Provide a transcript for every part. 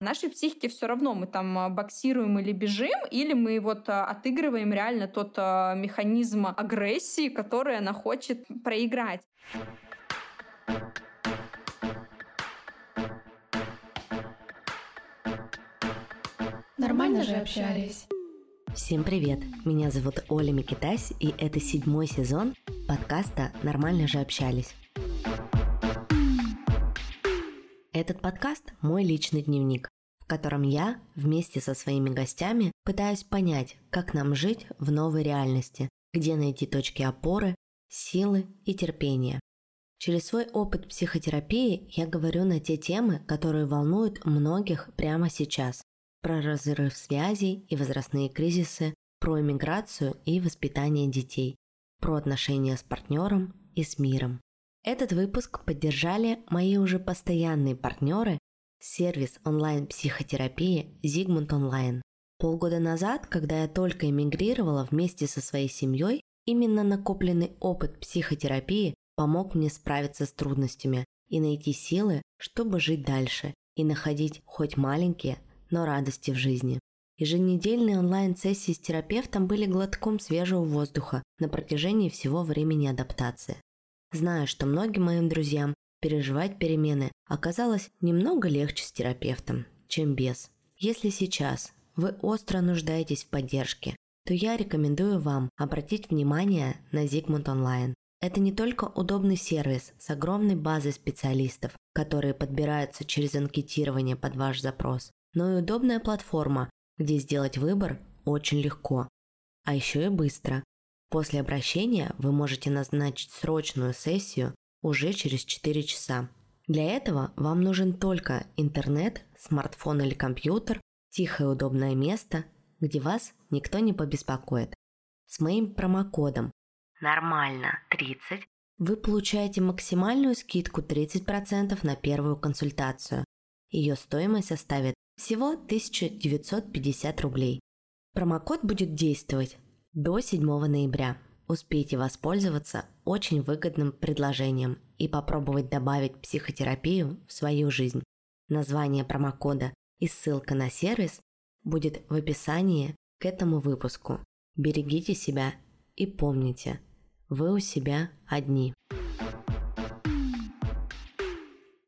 В нашей психике все равно мы там а, боксируем или бежим, или мы вот а, отыгрываем реально тот а, механизм агрессии, который она хочет проиграть. Нормально же общались. Всем привет! Меня зовут Оля Микитась, и это седьмой сезон подкаста «Нормально же общались». Этот подкаст – мой личный дневник, котором я вместе со своими гостями пытаюсь понять, как нам жить в новой реальности, где найти точки опоры, силы и терпения. Через свой опыт психотерапии я говорю на те темы, которые волнуют многих прямо сейчас. Про разрыв связей и возрастные кризисы, про иммиграцию и воспитание детей, про отношения с партнером и с миром. Этот выпуск поддержали мои уже постоянные партнеры сервис онлайн-психотерапии Зигмунд Онлайн. Полгода назад, когда я только эмигрировала вместе со своей семьей, именно накопленный опыт психотерапии помог мне справиться с трудностями и найти силы, чтобы жить дальше и находить хоть маленькие, но радости в жизни. Еженедельные онлайн-сессии с терапевтом были глотком свежего воздуха на протяжении всего времени адаптации. Зная, что многим моим друзьям переживать перемены оказалось немного легче с терапевтом, чем без. Если сейчас вы остро нуждаетесь в поддержке, то я рекомендую вам обратить внимание на Zigmund Online. Это не только удобный сервис с огромной базой специалистов, которые подбираются через анкетирование под ваш запрос, но и удобная платформа, где сделать выбор очень легко, а еще и быстро. После обращения вы можете назначить срочную сессию уже через 4 часа. Для этого вам нужен только интернет, смартфон или компьютер, тихое удобное место, где вас никто не побеспокоит. С моим промокодом «Нормально 30» вы получаете максимальную скидку 30% на первую консультацию. Ее стоимость составит всего 1950 рублей. Промокод будет действовать до 7 ноября. Успейте воспользоваться очень выгодным предложением и попробовать добавить психотерапию в свою жизнь. Название промокода и ссылка на сервис будет в описании к этому выпуску. Берегите себя и помните, вы у себя одни.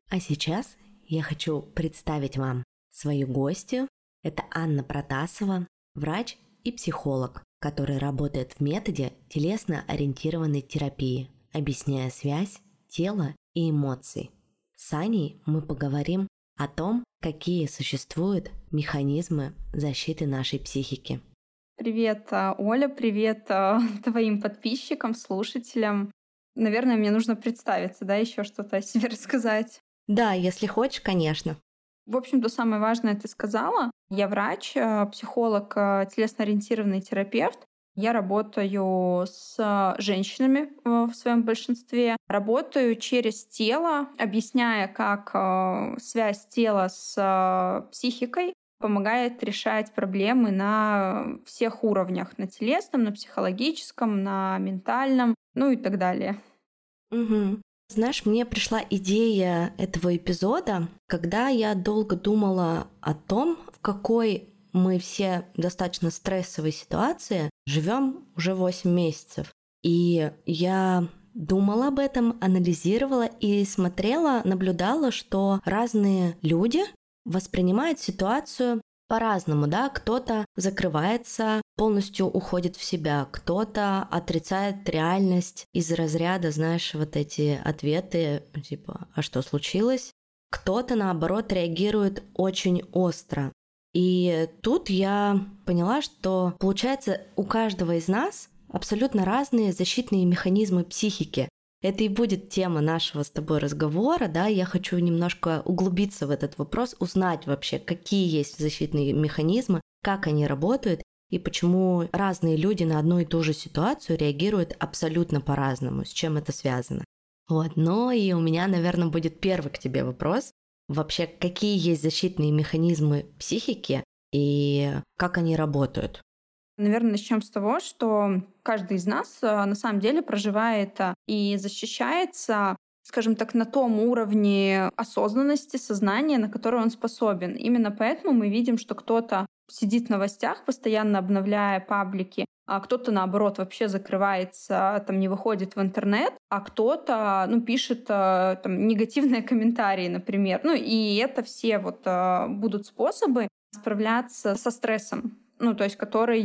А сейчас я хочу представить вам свою гостью. Это Анна Протасова, врач и психолог, который работает в методе телесно-ориентированной терапии, объясняя связь тела и эмоций. С Аней мы поговорим о том, какие существуют механизмы защиты нашей психики. Привет, а, Оля, привет а, твоим подписчикам, слушателям. Наверное, мне нужно представиться, да, еще что-то о себе рассказать. Да, если хочешь, конечно. В общем-то, самое важное ты сказала. Я врач, э, психолог, э, телесно-ориентированный терапевт. Я работаю с женщинами э, в своем большинстве. Работаю через тело, объясняя, как связь тела с психикой помогает решать проблемы на всех уровнях. На телесном, на психологическом, на ментальном, ну и так далее. Угу. Знаешь, мне пришла идея этого эпизода, когда я долго думала о том, в какой мы все достаточно стрессовой ситуации живем уже 8 месяцев. И я думала об этом, анализировала и смотрела, наблюдала, что разные люди воспринимают ситуацию по-разному, да, кто-то закрывается, полностью уходит в себя, кто-то отрицает реальность из разряда, знаешь, вот эти ответы, типа, а что случилось? Кто-то, наоборот, реагирует очень остро. И тут я поняла, что, получается, у каждого из нас абсолютно разные защитные механизмы психики. Это и будет тема нашего с тобой разговора, да, я хочу немножко углубиться в этот вопрос, узнать вообще, какие есть защитные механизмы, как они работают и почему разные люди на одну и ту же ситуацию реагируют абсолютно по-разному, с чем это связано. Вот, но и у меня, наверное, будет первый к тебе вопрос. Вообще, какие есть защитные механизмы психики и как они работают? Наверное, начнем с того, что каждый из нас э, на самом деле проживает э, и защищается скажем так, на том уровне осознанности, сознания, на который он способен. Именно поэтому мы видим, что кто-то сидит в новостях, постоянно обновляя паблики, а кто-то, наоборот, вообще закрывается, там, не выходит в интернет, а кто-то, ну, пишет э, там, негативные комментарии, например. Ну, и это все вот будут способы справляться со стрессом, ну, то есть который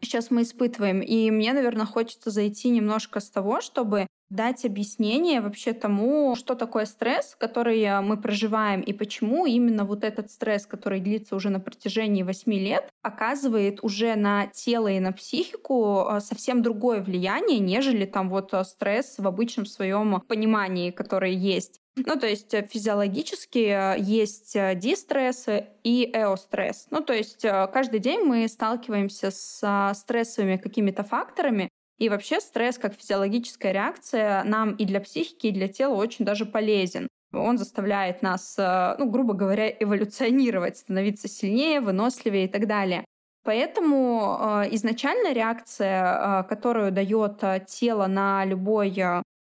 сейчас мы испытываем. И мне, наверное, хочется зайти немножко с того, чтобы дать объяснение вообще тому, что такое стресс, который мы проживаем, и почему именно вот этот стресс, который длится уже на протяжении 8 лет, оказывает уже на тело и на психику э, совсем другое влияние, нежели там вот э, стресс в обычном своем понимании, который есть. Ну, то есть физиологически есть дистресс и эостресс. Ну, то есть каждый день мы сталкиваемся с стрессовыми какими-то факторами, и вообще стресс как физиологическая реакция нам и для психики, и для тела очень даже полезен. Он заставляет нас, э, ну, грубо говоря, эволюционировать, становиться сильнее, выносливее и так далее. Поэтому э, изначально реакция, э, которую дает тело на любой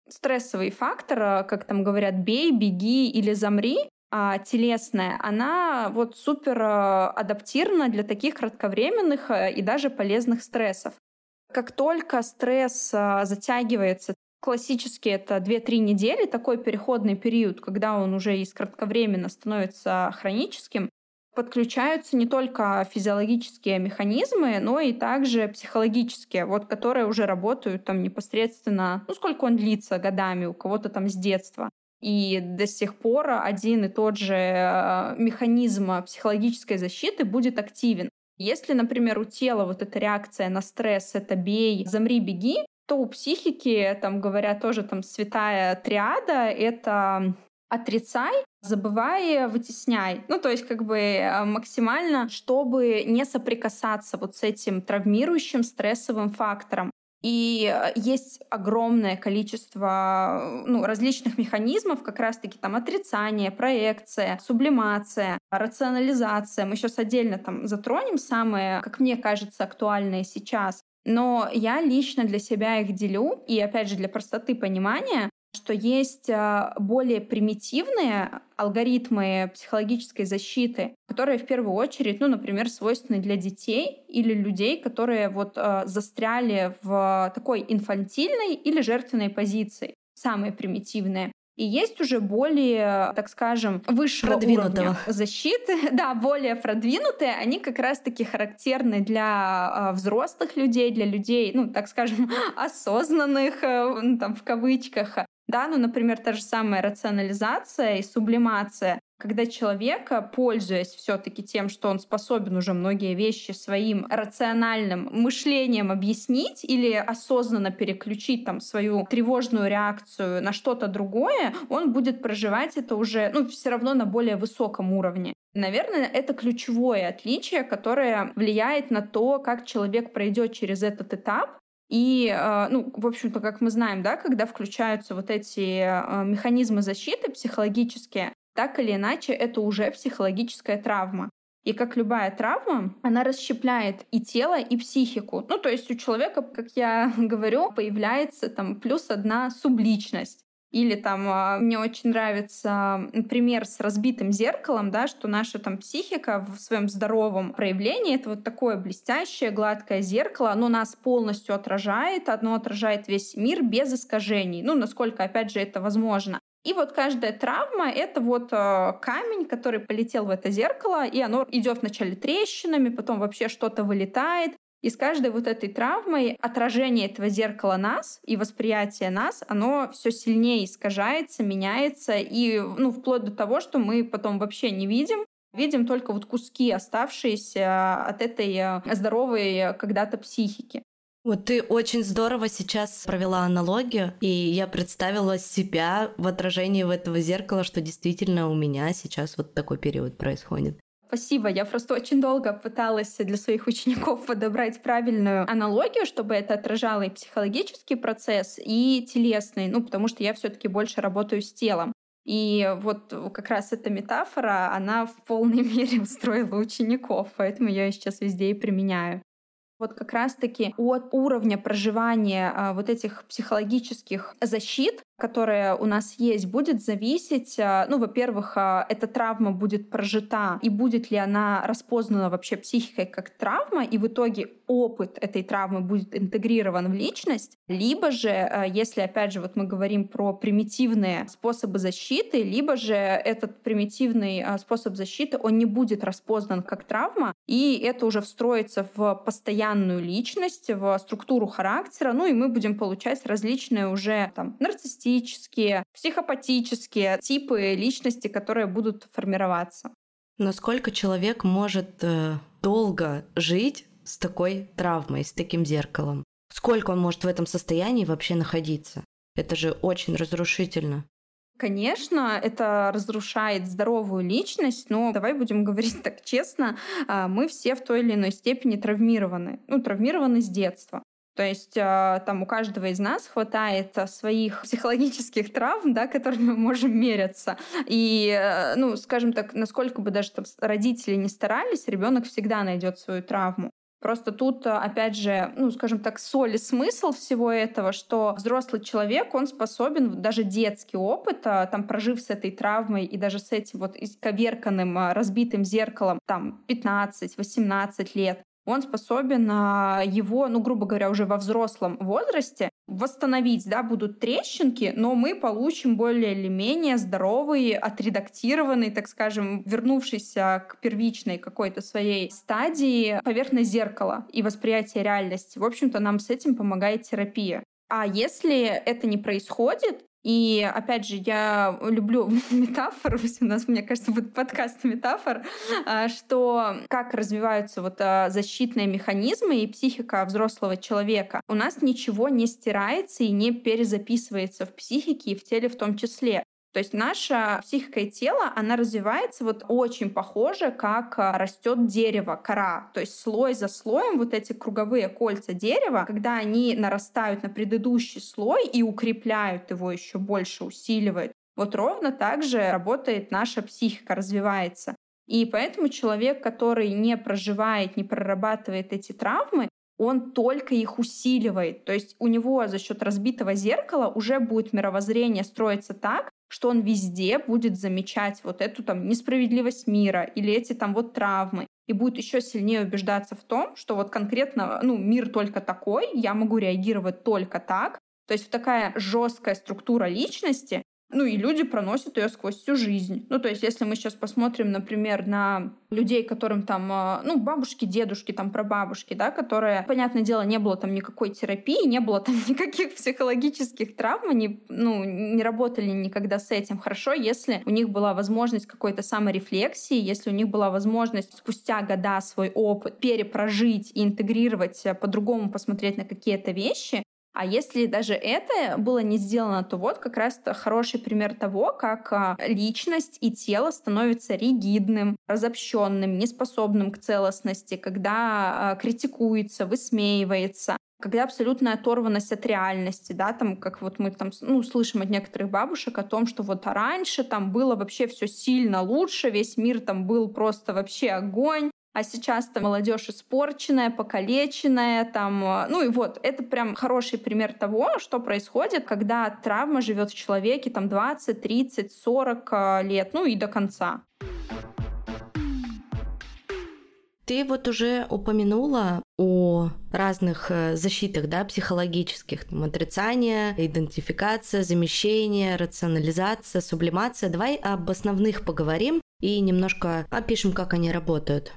стрессовый фактор, как там говорят, бей, беги или замри, а телесная, она вот супер адаптирована для таких кратковременных и даже полезных стрессов. Как только стресс затягивается, классически это 2-3 недели, такой переходный период, когда он уже из кратковременно становится хроническим, подключаются не только физиологические механизмы, но и также психологические, вот, которые уже работают там непосредственно, ну, сколько он длится годами, у кого-то там с детства. И до сих пор один и тот же а, механизм психологической защиты будет активен. Если, например, у тела вот эта реакция на стресс — это бей, замри, беги, то у психики, там говорят тоже там святая триада, это отрицай, забывай, вытесняй. Ну, то есть как бы э, максимально, чтобы не соприкасаться вот с этим травмирующим стрессовым фактором. И э, есть огромное количество ну, различных механизмов, как раз-таки там отрицание, проекция, сублимация, рационализация. Мы сейчас отдельно там затронем самые, как мне кажется, актуальные сейчас. Но я лично для себя их делю, и опять же для простоты понимания, что есть а, более примитивные алгоритмы психологической защиты, которые в первую очередь, ну, например, свойственны для детей или людей, которые вот а, застряли в такой инфантильной или жертвенной позиции, самые примитивные. И есть уже более, так скажем, высшего уровня защиты, да, более продвинутые, они как раз-таки характерны для э, взрослых людей, для людей, ну, так скажем, осознанных, э, ну, там, в кавычках, да, ну, например, та же самая рационализация и сублимация, когда человек, пользуясь все-таки тем, что он способен уже многие вещи своим рациональным мышлением объяснить или осознанно переключить там свою тревожную реакцию на что-то другое, он будет проживать это уже, ну, все равно на более высоком уровне. Наверное, это ключевое отличие, которое влияет на то, как человек пройдет через этот этап и, а, ну, в общем-то, как мы знаем, да, когда включаются вот эти а, механизмы защиты психологические, так или иначе, это уже психологическая травма. И как любая травма, она расщепляет и тело, и психику. Ну, то есть у человека, как я говорю, появляется там плюс одна субличность. Или там а, мне очень нравится пример с разбитым зеркалом, да, что наша там психика в своем здоровом проявлении это вот такое блестящее, гладкое зеркало, оно нас полностью отражает, оно отражает весь мир без искажений. Ну, насколько, опять же, это возможно. И вот каждая травма — это вот э, камень, который полетел в это зеркало, и оно идет вначале трещинами, потом вообще что-то вылетает, и с каждой вот этой травмой отражение этого зеркала нас и восприятие нас, оно все сильнее искажается, меняется, и ну, вплоть до того, что мы потом вообще не видим, видим только вот куски, оставшиеся от этой э, здоровой когда-то психики. Вот ты очень здорово сейчас провела аналогию, и я представила себя в отражении в этого зеркала, что действительно у меня сейчас вот такой период происходит. Спасибо. Я просто очень долго пыталась для своих учеников подобрать правильную аналогию, чтобы это отражало и психологический процесс, и телесный, ну, потому что я все таки больше работаю с телом. И вот как раз эта метафора, она в полной мере устроила учеников, поэтому я ее сейчас везде и применяю. Вот как раз-таки от уровня проживания а, вот этих психологических защит, которая у нас есть, будет зависеть, а, ну, во-первых, а, эта травма будет прожита, и будет ли она распознана вообще психикой как травма, и в итоге опыт этой травмы будет интегрирован в личность, либо же, а, если, опять же, вот мы говорим про примитивные способы защиты, либо же этот примитивный способ защиты, он не будет распознан как травма, и это уже встроится в постоянную личность, в структуру характера, ну и мы будем получать различные уже там нарциссические нарциссические, психопатические типы личности, которые будут формироваться. Насколько человек может э, долго жить с такой травмой, с таким зеркалом? Сколько он может в этом состоянии вообще находиться? Это же очень разрушительно. Конечно, это разрушает здоровую личность, но давай будем говорить так честно, а, мы все в той или иной степени травмированы. Ну, травмированы с детства. То есть а, там у каждого из нас хватает а, своих психологических травм, да, которыми мы можем меряться. И, э, ну, скажем так, насколько бы даже там родители не старались, ребенок всегда найдет свою травму. Просто тут, а, опять же, ну, скажем так, соль и смысл всего этого, что взрослый человек, он способен даже детский опыт, там, прожив с этой травмой и даже с этим вот исковерканным, разбитым зеркалом, там, 15-18 лет, он способен а, его, ну, грубо говоря, уже во взрослом возрасте восстановить, да, будут трещинки, но мы получим более или менее здоровый, отредактированный, так скажем, вернувшийся к первичной какой-то своей стадии поверхность зеркала и восприятие реальности. В общем-то, нам с этим помогает терапия. А если это не происходит, и опять же, я люблю метафору, у нас, мне кажется, будет подкаст метафор, а, что как развиваются вот а, защитные механизмы и психика взрослого человека. У нас ничего не стирается и не перезаписывается в психике и в теле в том числе. То есть наша психика и тело, она развивается вот очень похоже, как а, растет дерево, кора. То есть слой за слоем вот эти круговые кольца дерева, когда они нарастают на предыдущий слой и укрепляют его еще больше, усиливают. Вот ровно так же работает наша психика, развивается. И поэтому человек, который не проживает, не прорабатывает эти травмы, он только их усиливает. То есть у него за счет разбитого зеркала уже будет мировоззрение строиться так, что он везде будет замечать вот эту там несправедливость мира или эти там вот травмы и будет еще сильнее убеждаться в том, что вот конкретно, ну, мир только такой, я могу реагировать только так. То есть такая жесткая структура личности, ну и люди проносят ее сквозь всю жизнь. Ну то есть если мы сейчас посмотрим, например, на людей, которым там, а, ну бабушки, дедушки, там прабабушки, да, которые, понятное дело, не было там никакой терапии, не было там никаких психологических травм, они, ну, не работали никогда с этим. Хорошо, если у них была возможность какой-то саморефлексии, если у них была возможность спустя года свой опыт перепрожить и интегрировать, э, по-другому посмотреть на какие-то вещи, а если даже это было не сделано, то вот как раз хороший пример того, как а, личность и тело становятся ригидным, разобщенным, неспособным к целостности, когда а, критикуется, высмеивается, когда абсолютная оторванность от реальности, да, там, как вот мы там, ну, слышим от некоторых бабушек о том, что вот раньше там было вообще все сильно лучше, весь мир там был просто вообще огонь, а сейчас там молодежь испорченная, покалеченная, там, э, ну и вот, это прям хороший пример того, что происходит, когда травма живет в человеке там 20, 30, 40 лет, ну и до конца. Ты вот уже упомянула о разных э, защитах, да, психологических, там, отрицание, идентификация, замещение, рационализация, сублимация. Давай об основных поговорим и немножко опишем, как они работают.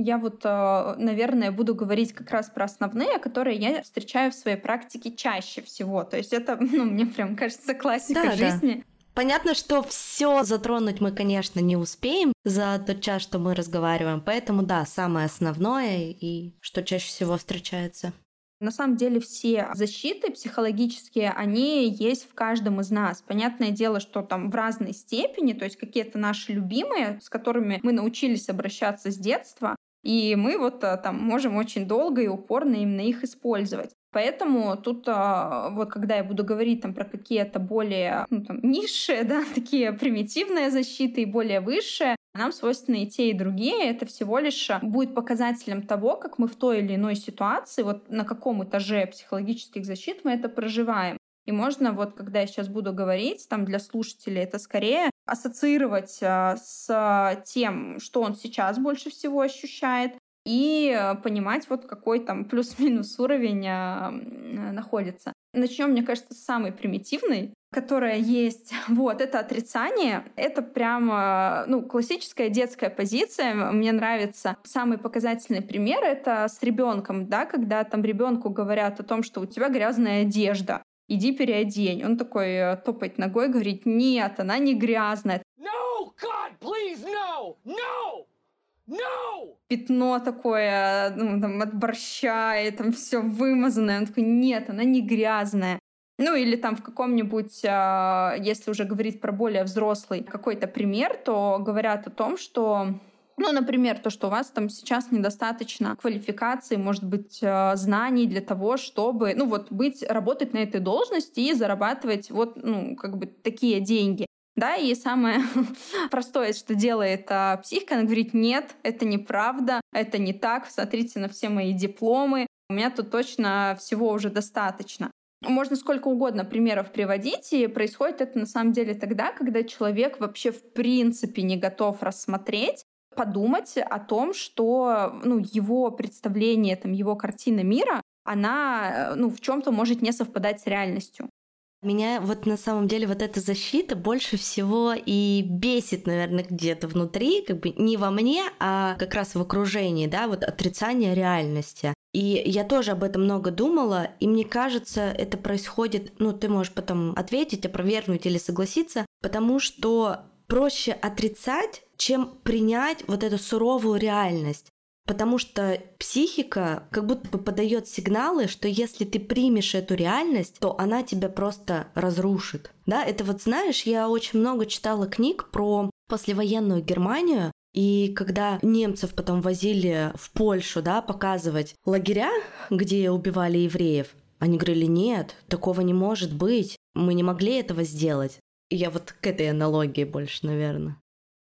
Я вот, э, наверное, буду говорить как раз про основные, которые я встречаю в своей практике чаще всего. То есть это, ну, мне прям кажется, классика да, жизни. Да. Понятно, что все затронуть мы, конечно, не успеем за тот час, что мы разговариваем. Поэтому, да, самое основное и что чаще всего встречается. На самом деле все защиты психологические, они есть в каждом из нас. Понятное дело, что там в разной степени, то есть какие-то наши любимые, с которыми мы научились обращаться с детства, и мы вот э, там можем очень долго и упорно именно их использовать. Поэтому тут а, вот когда я буду говорить там про какие-то более ну, там, низшие, да, такие примитивные защиты и более высшие, нам свойственны и те, и другие. Это всего лишь будет показателем того, как мы в той или иной ситуации, вот на каком этаже психологических защит мы это проживаем. И можно вот, когда я сейчас буду говорить, там для слушателей это скорее ассоциировать э, с тем, что он сейчас больше всего ощущает, и э, понимать, вот какой там плюс-минус уровень э, находится. Начнем, мне кажется, с самой примитивной, которая есть. Вот, это отрицание. Это прямо, ну, классическая детская позиция. Мне нравится. Самый показательный пример — это с ребенком, да, когда там ребенку говорят о том, что у тебя грязная одежда иди переодень. Он такой э, топает ногой, говорит, нет, она не грязная. No, God, please, no, no! No! Пятно такое, ну, там, от борща, и там все вымазанное. Он такой, нет, она не грязная. Ну или там в каком-нибудь, а, если уже говорить про более взрослый какой-то пример, то говорят о том, что ну, например, то, что у вас там сейчас недостаточно квалификации, может быть, э, знаний для того, чтобы, ну, вот быть, работать на этой должности и зарабатывать вот, ну, как бы такие деньги. Да, и самое простое, что делает а, психика, она говорит, нет, это неправда, это не так, смотрите на все мои дипломы, у меня тут точно всего уже достаточно. Можно сколько угодно примеров приводить, и происходит это на самом деле тогда, когда человек вообще в принципе не готов рассмотреть подумать о том, что ну, его представление, там, его картина мира, она ну, в чем-то может не совпадать с реальностью. Меня вот на самом деле вот эта защита больше всего и бесит, наверное, где-то внутри, как бы не во мне, а как раз в окружении, да, вот отрицание реальности. И я тоже об этом много думала, и мне кажется, это происходит, ну, ты можешь потом ответить, опровергнуть или согласиться, потому что проще отрицать, чем принять вот эту суровую реальность. Потому что психика как будто бы подает сигналы, что если ты примешь эту реальность, то она тебя просто разрушит. Да, это вот знаешь, я очень много читала книг про послевоенную Германию, и когда немцев потом возили в Польшу, да, показывать лагеря, где убивали евреев, они говорили, нет, такого не может быть, мы не могли этого сделать. Я вот к этой аналогии больше, наверное.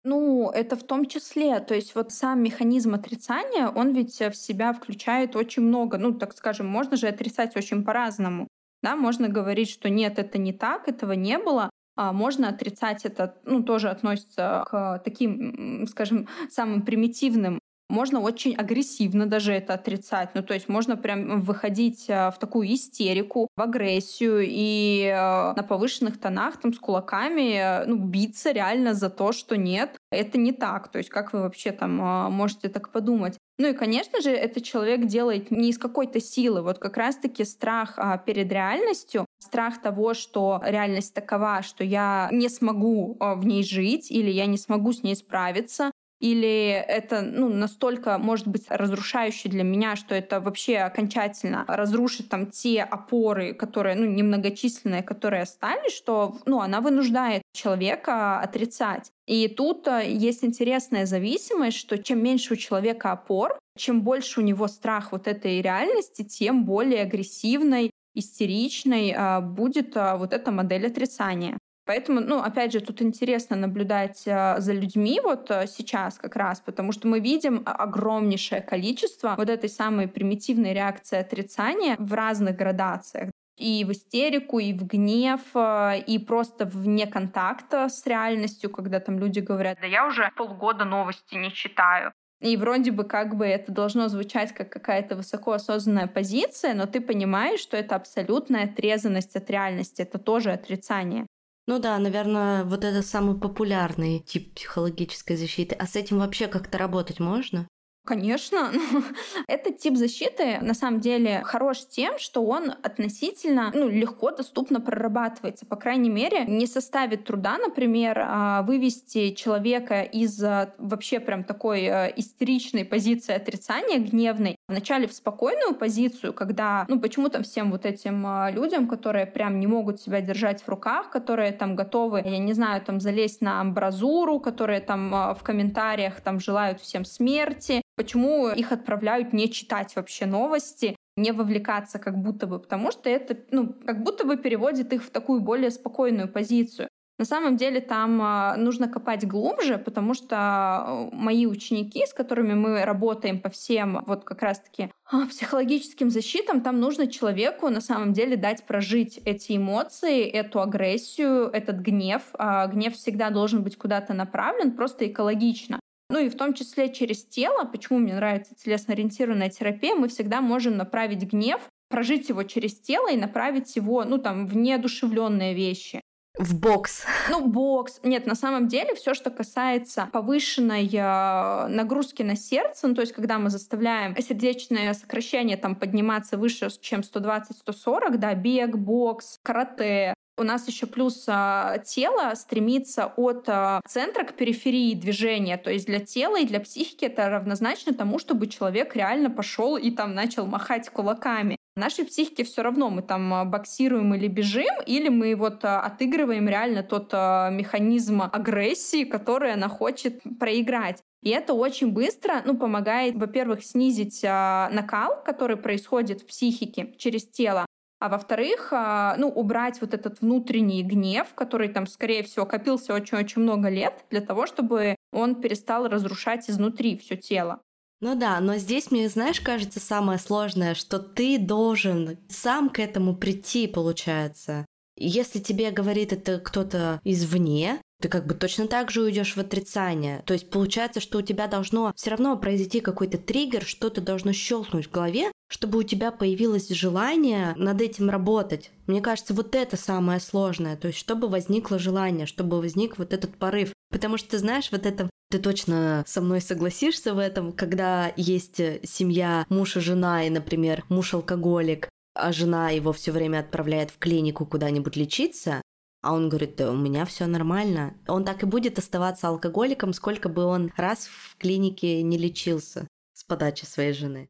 Ну, это в том числе. То есть вот сам механизм отрицания, он ведь в себя включает очень много. Ну, так скажем, можно же отрицать очень по-разному. Да, можно говорить, что нет, это не так, этого не было. А можно отрицать это, ну, тоже относится к таким, скажем, самым примитивным можно очень агрессивно даже это отрицать. Ну, то есть можно прям выходить э, в такую истерику, в агрессию и э, на повышенных тонах там с кулаками э, ну, биться реально за то, что нет, это не так. То есть как вы вообще там можете так подумать? Ну и, конечно же, этот человек делает не из какой-то силы. Вот как раз-таки страх а, перед реальностью, страх того, что реальность такова, что я не смогу в ней жить или я не смогу с ней справиться, или это ну, настолько может быть разрушающе для меня, что это вообще окончательно разрушит там те опоры, которые, ну, немногочисленные, которые остались, что, ну, она вынуждает человека отрицать. И тут э, есть интересная зависимость, что чем меньше у человека опор, чем больше у него страх вот этой реальности, тем более агрессивной, истеричной э, будет э, вот эта модель отрицания. Поэтому, ну, опять же, тут интересно наблюдать э, за людьми вот э, сейчас как раз, потому что мы видим огромнейшее количество вот этой самой примитивной реакции отрицания в разных градациях и в истерику, и в гнев, и просто вне контакта с реальностью, когда там люди говорят, да я уже полгода новости не читаю. И вроде бы как бы это должно звучать как какая-то высоко осознанная позиция, но ты понимаешь, что это абсолютная отрезанность от реальности, это тоже отрицание. Ну да, наверное, вот это самый популярный тип психологической защиты. А с этим вообще как-то работать можно? Конечно. Этот тип защиты на самом деле хорош тем, что он относительно ну, легко, доступно прорабатывается. По крайней мере, не составит труда, например, а, вывести человека из а, вообще прям такой а, истеричной позиции отрицания, гневной, вначале в спокойную позицию, когда, ну почему там всем вот этим людям, которые прям не могут себя держать в руках, которые там готовы, я не знаю, там залезть на амбразуру, которые там в комментариях там желают всем смерти, Почему их отправляют не читать вообще новости, не вовлекаться как будто бы, потому что это, ну, как будто бы переводит их в такую более спокойную позицию. На самом деле там а, нужно копать глубже, потому что э, мои ученики, с которыми мы работаем по всем вот как раз-таки а, психологическим защитам, там нужно человеку на самом деле дать прожить эти эмоции, эту агрессию, этот гнев. А, гнев всегда должен быть куда-то направлен, просто экологично. Ну и в том числе через тело. Почему мне нравится телесно-ориентированная терапия? Мы всегда можем направить гнев, прожить его через тело и направить его, ну там, в неодушевленные вещи. В бокс. Ну, бокс. Нет, на самом деле все, что касается повышенной э, нагрузки на сердце, ну, то есть когда мы заставляем сердечное сокращение там подниматься выше, чем 120-140, да, бег, бокс, карате, у нас еще плюс а, тело стремится от а, центра к периферии движения. То есть для тела и для психики это равнозначно тому, чтобы человек реально пошел и там начал махать кулаками. Нашей психике все равно, мы там а, боксируем или бежим, или мы вот а, отыгрываем реально тот а, механизм агрессии, который она хочет проиграть. И это очень быстро ну, помогает, во-первых, снизить накал, который происходит в психике через тело, а во-вторых, ну, убрать вот этот внутренний гнев, который там, скорее всего, копился очень-очень много лет, для того, чтобы он перестал разрушать изнутри все тело. Ну да, но здесь мне, знаешь, кажется самое сложное, что ты должен сам к этому прийти, получается. Если тебе говорит это кто-то извне, ты как бы точно так же уйдешь в отрицание. То есть получается, что у тебя должно все равно произойти какой-то триггер, что-то должно щелкнуть в голове, чтобы у тебя появилось желание над этим работать. Мне кажется, вот это самое сложное. То есть, чтобы возникло желание, чтобы возник вот этот порыв. Потому что, знаешь, вот это ты точно со мной согласишься в этом, когда есть семья, муж и жена, и, например, муж алкоголик, а жена его все время отправляет в клинику куда-нибудь лечиться, а он говорит, да у меня все нормально. Он так и будет оставаться алкоголиком, сколько бы он раз в клинике не лечился с подачи своей жены.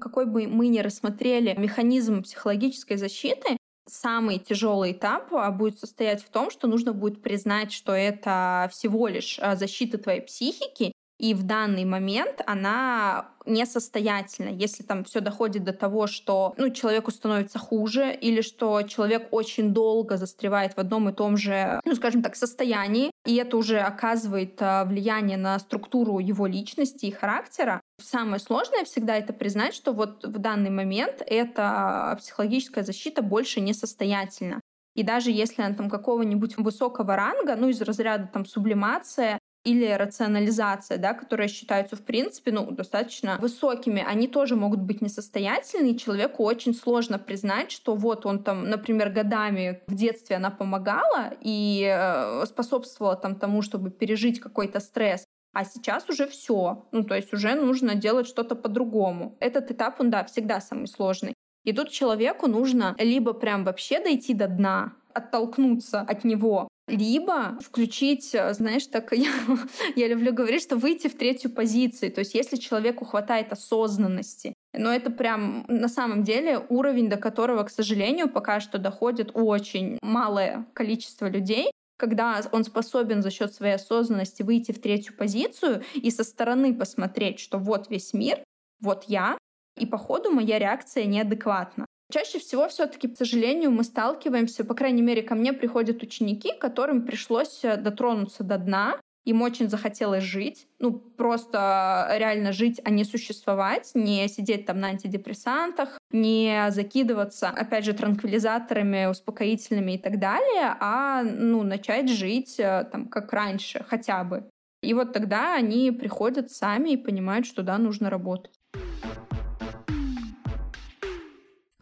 Какой бы мы ни рассмотрели механизм психологической защиты, самый тяжелый этап а, будет состоять в том, что нужно будет признать, что это всего лишь а, защита твоей психики, и в данный момент она несостоятельна, если там все доходит до того, что ну, человеку становится хуже, или что человек очень долго застревает в одном и том же, ну, скажем так, состоянии, и это уже оказывает а, влияние на структуру его личности и характера. Самое сложное всегда это признать, что вот в данный момент эта психологическая защита больше несостоятельна. И даже если она там какого-нибудь высокого ранга, ну, из разряда там сублимация, или рационализация, да, которые считаются, в принципе, ну, достаточно высокими, они тоже могут быть несостоятельны, и человеку очень сложно признать, что вот он там, например, годами в детстве она помогала и э, способствовала там тому, чтобы пережить какой-то стресс, а сейчас уже все. Ну, то есть уже нужно делать что-то по-другому. Этот этап, он, да, всегда самый сложный. И тут человеку нужно либо прям вообще дойти до дна, оттолкнуться от него, либо включить, э, знаешь, так я, я люблю говорить, что выйти в третью позицию. То есть если человеку хватает осознанности, но это прям на самом деле уровень, до которого, к сожалению, пока что доходит очень малое количество людей, когда он способен за счет своей осознанности выйти в третью позицию и со стороны посмотреть, что вот весь мир, вот я, и по ходу моя реакция неадекватна. Чаще всего все-таки, к сожалению, мы сталкиваемся, по крайней мере, ко мне приходят ученики, которым пришлось э, дотронуться до дна, им очень захотелось жить, ну просто реально жить, а не существовать, не сидеть там на антидепрессантах, не закидываться, опять же, транквилизаторами, успокоительными и так далее, а ну начать жить э, там как раньше хотя бы. И вот тогда они приходят сами и понимают, что да, нужно работать.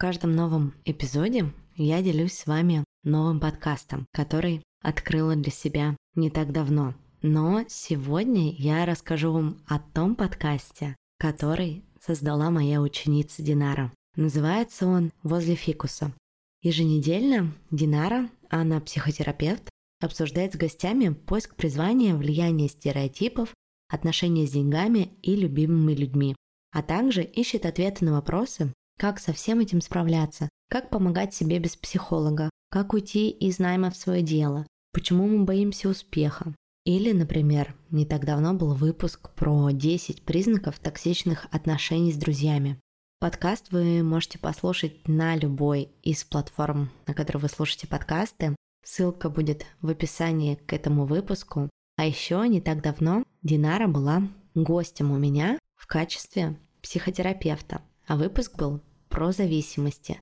Каждом новом эпизоде я делюсь с вами новым подкастом, который открыла для себя не так давно. Но сегодня я расскажу вам о том подкасте, который создала моя ученица Динара. Называется он «Возле фикуса». Еженедельно Динара, она психотерапевт, обсуждает с гостями поиск призвания, влияние стереотипов, отношения с деньгами и любимыми людьми, а также ищет ответы на вопросы, как со всем этим справляться? Как помогать себе без психолога? Как уйти из найма в свое дело? Почему мы боимся успеха? Или, например, не так давно был выпуск про 10 признаков токсичных отношений с друзьями. Подкаст вы можете послушать на любой из платформ, на которых вы слушаете подкасты. Ссылка будет в описании к этому выпуску. А еще не так давно Динара была гостем у меня в качестве психотерапевта, а выпуск был про зависимости.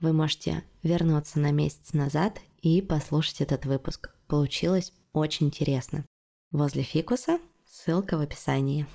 Вы можете вернуться на месяц назад и послушать этот выпуск. Получилось очень интересно. Возле фикуса ссылка в описании.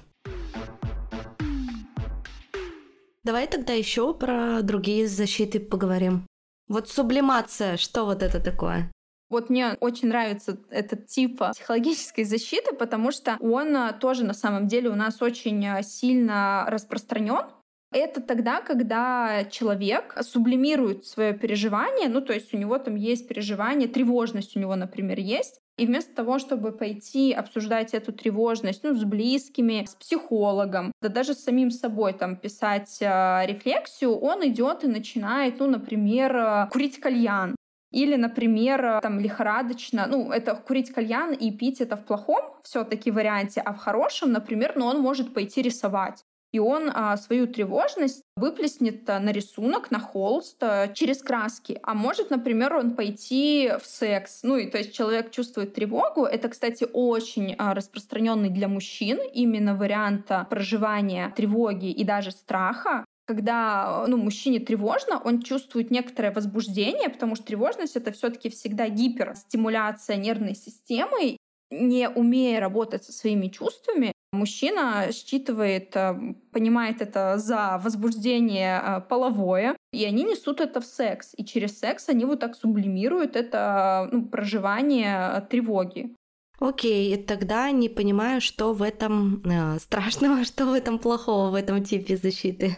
Давай тогда еще про другие защиты поговорим. Вот сублимация, что вот это такое? Вот мне очень нравится этот тип психологической защиты, потому что он а, тоже на самом деле у нас очень а, сильно распространен. Это тогда, когда человек сублимирует свое переживание, ну то есть у него там есть переживание, тревожность у него, например, есть, и вместо того, чтобы пойти обсуждать эту тревожность ну, с близкими, с психологом, да даже с самим собой там писать э, рефлексию, он идет и начинает, ну, например, э, курить кальян. Или, например, э, там лихорадочно, ну, это курить кальян и пить это в плохом все-таки варианте, а в хорошем, например, ну, он может пойти рисовать и он а, свою тревожность выплеснет а, на рисунок, на холст а, через краски. А может, например, он пойти в секс. Ну и то есть человек чувствует тревогу. Это, кстати, очень а, распространенный для мужчин именно вариант проживания тревоги и даже страха когда ну, мужчине тревожно, он чувствует некоторое возбуждение, потому что тревожность это все-таки всегда гиперстимуляция нервной системы. Не умея работать со своими чувствами, Мужчина считывает, э, понимает это за возбуждение э, половое, и они несут это в секс. И через секс они вот так сублимируют это ну, проживание э, тревоги. Окей, тогда не понимаю, что в этом э, страшного, что в этом плохого, в этом типе защиты.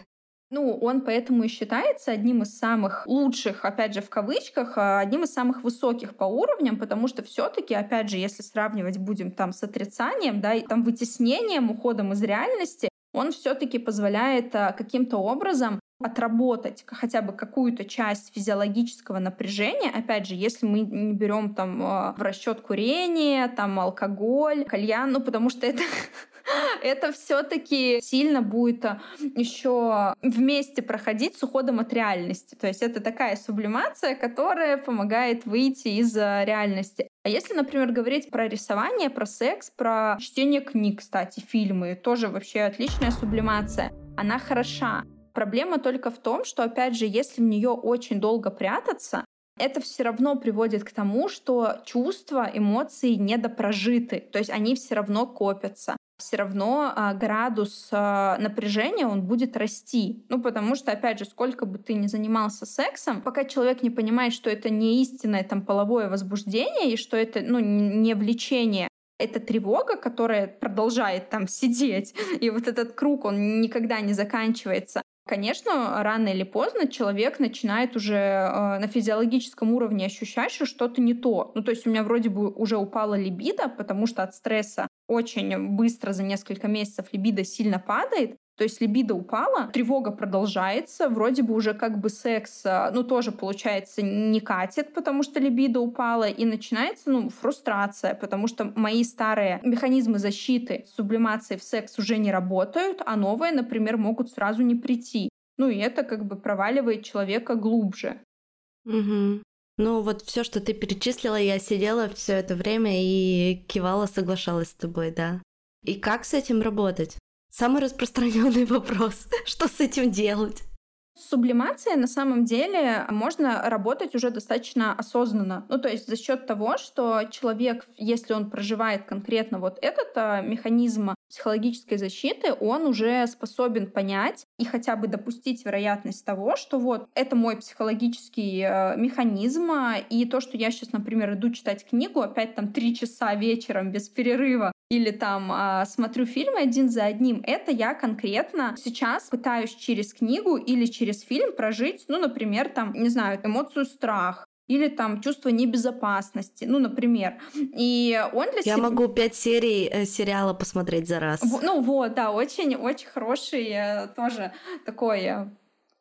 Ну, он поэтому и считается одним из самых лучших, опять же, в кавычках, а, одним из самых высоких по уровням, потому что все таки опять же, если сравнивать будем там с отрицанием, да, и там вытеснением, уходом из реальности, он все таки позволяет а, каким-то образом отработать хотя бы какую-то часть физиологического напряжения. Опять же, если мы не берем там а, в расчет курение, там алкоголь, кальян, ну потому что это это все-таки сильно будет а, еще вместе проходить с уходом от реальности. То есть это такая сублимация, которая помогает выйти из а, реальности. А если, например, говорить про рисование, про секс, про чтение книг, кстати, фильмы, тоже вообще отличная сублимация. Она хороша. Проблема только в том, что, опять же, если в нее очень долго прятаться, это все равно приводит к тому, что чувства, эмоции недопрожиты, то есть они все равно копятся все равно а, градус а, напряжения он будет расти. Ну, потому что, опять же, сколько бы ты ни занимался сексом, пока человек не понимает, что это не истинное там половое возбуждение и что это, ну, не влечение, это тревога, которая продолжает там сидеть, и вот этот круг, он никогда не заканчивается. Конечно, рано или поздно человек начинает уже э, на физиологическом уровне ощущать, что что-то не то. Ну, то есть у меня вроде бы уже упала либидо, потому что от стресса очень быстро за несколько месяцев либидо сильно падает, то есть либидо упала, тревога продолжается, вроде бы уже как бы секс, а, ну, тоже, получается, не катит, потому что либидо упала, и начинается, ну, фрустрация, потому что мои старые механизмы защиты сублимации в секс уже не работают, а новые, например, могут сразу не прийти. Ну, и это как бы проваливает человека глубже. Угу. Ну, вот все, что ты перечислила, я сидела все это время и кивала, соглашалась с тобой, да. И как с этим работать? Самый распространенный вопрос. Что с этим делать? С сублимацией на самом деле можно работать уже достаточно осознанно. Ну, то есть за счет того, что человек, если он проживает конкретно вот этот а, механизм психологической защиты, он уже способен понять и хотя бы допустить вероятность того, что вот это мой психологический э, механизм, и то, что я сейчас, например, иду читать книгу, опять там три часа вечером без перерыва, или там э, смотрю фильмы один за одним, это я конкретно сейчас пытаюсь через книгу или через фильм прожить, ну, например, там, не знаю, эмоцию страх, или там чувство небезопасности, ну, например. И он для Я себя... могу пять серий э, сериала посмотреть за раз. В, ну вот, да, очень-очень хороший э, тоже такой э,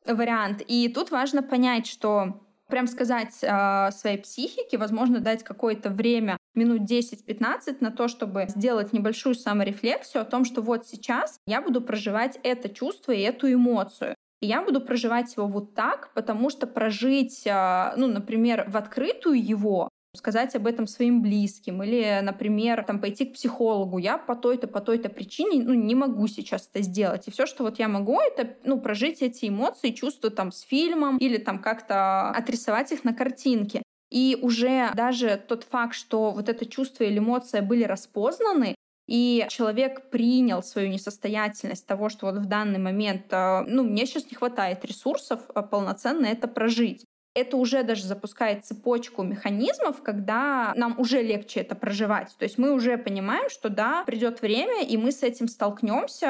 вариант. И тут важно понять, что прям сказать э, своей психике, возможно, дать какое-то время, минут 10-15 на то, чтобы сделать небольшую саморефлексию о том, что вот сейчас я буду проживать это чувство и эту эмоцию. И я буду проживать его вот так, потому что прожить, а, ну, например, в открытую его, сказать об этом своим близким или, например, там пойти к психологу. Я по той-то, по той-то причине ну, не могу сейчас это сделать. И все, что вот я могу, это ну, прожить эти эмоции, чувства там с фильмом или там как-то отрисовать их на картинке. И уже даже тот факт, что вот это чувство или эмоция были распознаны, и человек принял свою несостоятельность того, что вот в данный момент, э, ну, мне сейчас не хватает ресурсов э, полноценно это прожить. Это уже даже запускает цепочку механизмов, когда нам уже легче это проживать. То есть мы уже понимаем, что да, придет время, и мы с этим столкнемся,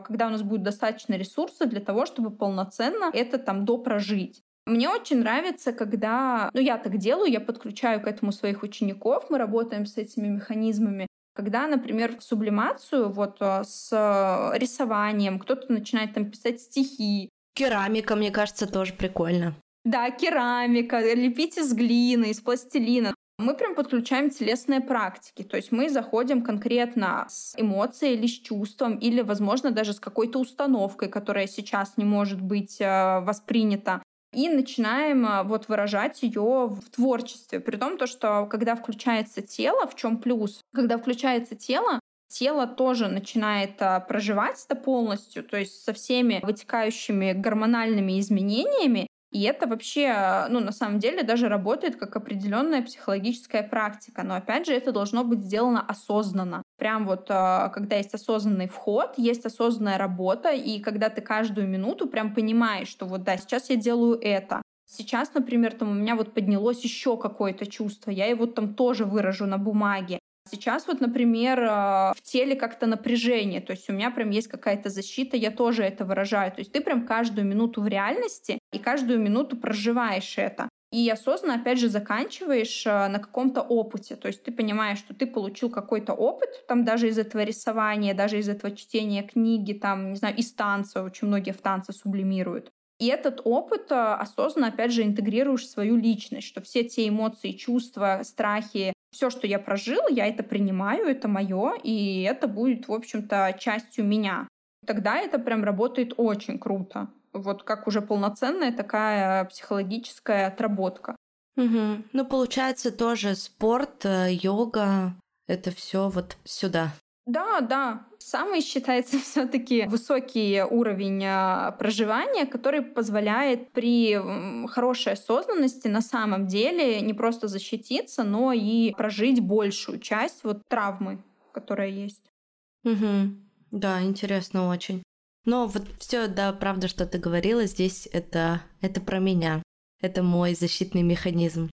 э, когда у нас будет достаточно ресурсов для того, чтобы полноценно это там допрожить. Мне очень нравится, когда, ну я так делаю, я подключаю к этому своих учеников, мы работаем с этими механизмами, когда, например, в сублимацию вот э, с рисованием кто-то начинает там писать стихи. Керамика, мне кажется, тоже прикольно. Да, керамика, лепить из глины, из пластилина. Мы прям подключаем телесные практики, то есть мы заходим конкретно с эмоцией или с чувством, или, возможно, даже с какой-то установкой, которая сейчас не может быть э, воспринята и начинаем а, вот выражать ее в творчестве. При том, то, что когда включается тело, в чем плюс? Когда включается тело, тело тоже начинает а, проживать это полностью, то есть со всеми вытекающими гормональными изменениями, и это вообще, ну, на самом деле даже работает как определенная психологическая практика. Но опять же, это должно быть сделано осознанно. Прям вот, а, когда есть осознанный вход, есть осознанная работа, и когда ты каждую минуту прям понимаешь, что вот да, сейчас я делаю это, Сейчас, например, там у меня вот поднялось еще какое-то чувство, я его там тоже выражу на бумаге. Сейчас вот, например, а, в теле как-то напряжение, то есть у меня прям есть какая-то защита, я тоже это выражаю. То есть ты прям каждую минуту в реальности и каждую минуту проживаешь это. И осознанно, опять же, заканчиваешь а, на каком-то опыте. То есть ты понимаешь, что ты получил какой-то опыт, там даже из этого рисования, даже из этого чтения книги, там, не знаю, из танца, очень многие в танце сублимируют. И этот опыт а, осознанно, опять же, интегрируешь в свою личность, что все те эмоции, чувства, страхи, все, что я прожила, я это принимаю, это мое, и это будет, в общем-то, частью меня. Тогда это прям работает очень круто. Вот как уже полноценная такая психологическая отработка. Угу. Ну, получается, тоже спорт, э, йога, это все вот сюда. Да, да. Самый считается все-таки высокий уровень а, проживания, который позволяет при хорошей осознанности на самом деле не просто защититься, но и прожить большую часть вот травмы, которая есть. Угу. Да, интересно очень. Но вот все, да, правда, что ты говорила, здесь это, это про меня. Это мой защитный механизм.